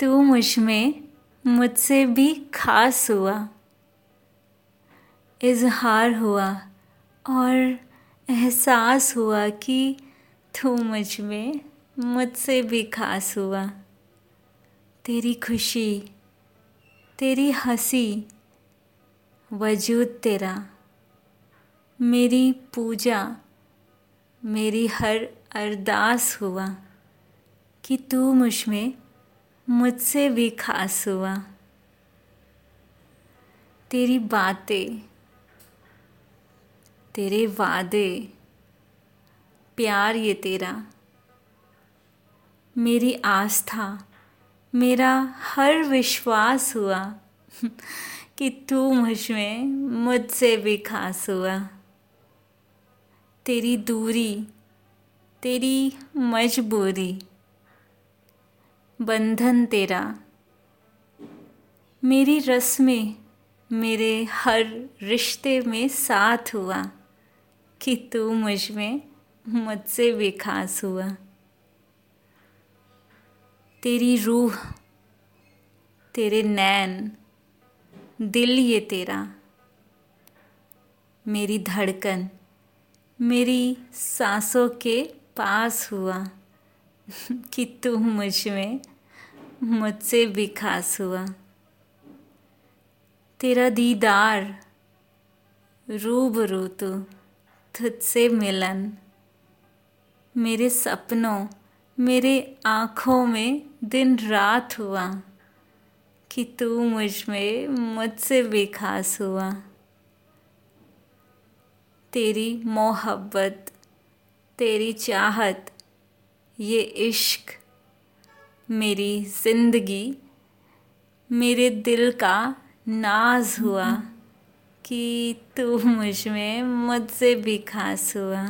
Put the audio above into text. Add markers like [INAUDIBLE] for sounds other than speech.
तू मुझमें मुझसे भी खास हुआ। इजहार हुआ और एहसास हुआ कि तू मुझमें मुझसे भी खास हुआ। तेरी खुशी, तेरी हँसी, वजूद तेरा। मेरी पूजा, मेरी हर अरदास हुआ कि तू मुझमें मुझसे भी खास हुआ। तेरी बातें, तेरे वादे, प्यार ये तेरा। मेरी आस्था मेरा हर विश्वास हुआ [LAUGHS] कि तू मुझमें मुझसे भी खास हुआ। तेरी दूरी, तेरी मजबूरी बंधन तेरा। मेरी रस्में मेरे हर रिश्ते में साथ हुआ कि तू मुझमें मुझसे भी खास हुआ। तेरी रूह, तेरे नैन, दिल ये तेरा। मेरी धड़कन मेरी सांसों के पास हुआ। [LAUGHS] कि तू मुझमें मुझसे भी खास हुआ। तेरा दीदार रूबरू तू, तुझसे मिलन। मेरे सपनों, मेरे आँखों में दिन रात हुआ कि तू मुझमें मुझसे भी खास हुआ। तेरी मोहब्बत, तेरी चाहत ये इश्क, मेरी ज़िंदगी, मेरे दिल का नाज हुआ कि तू मुझमें मुझसे भी खास हुआ।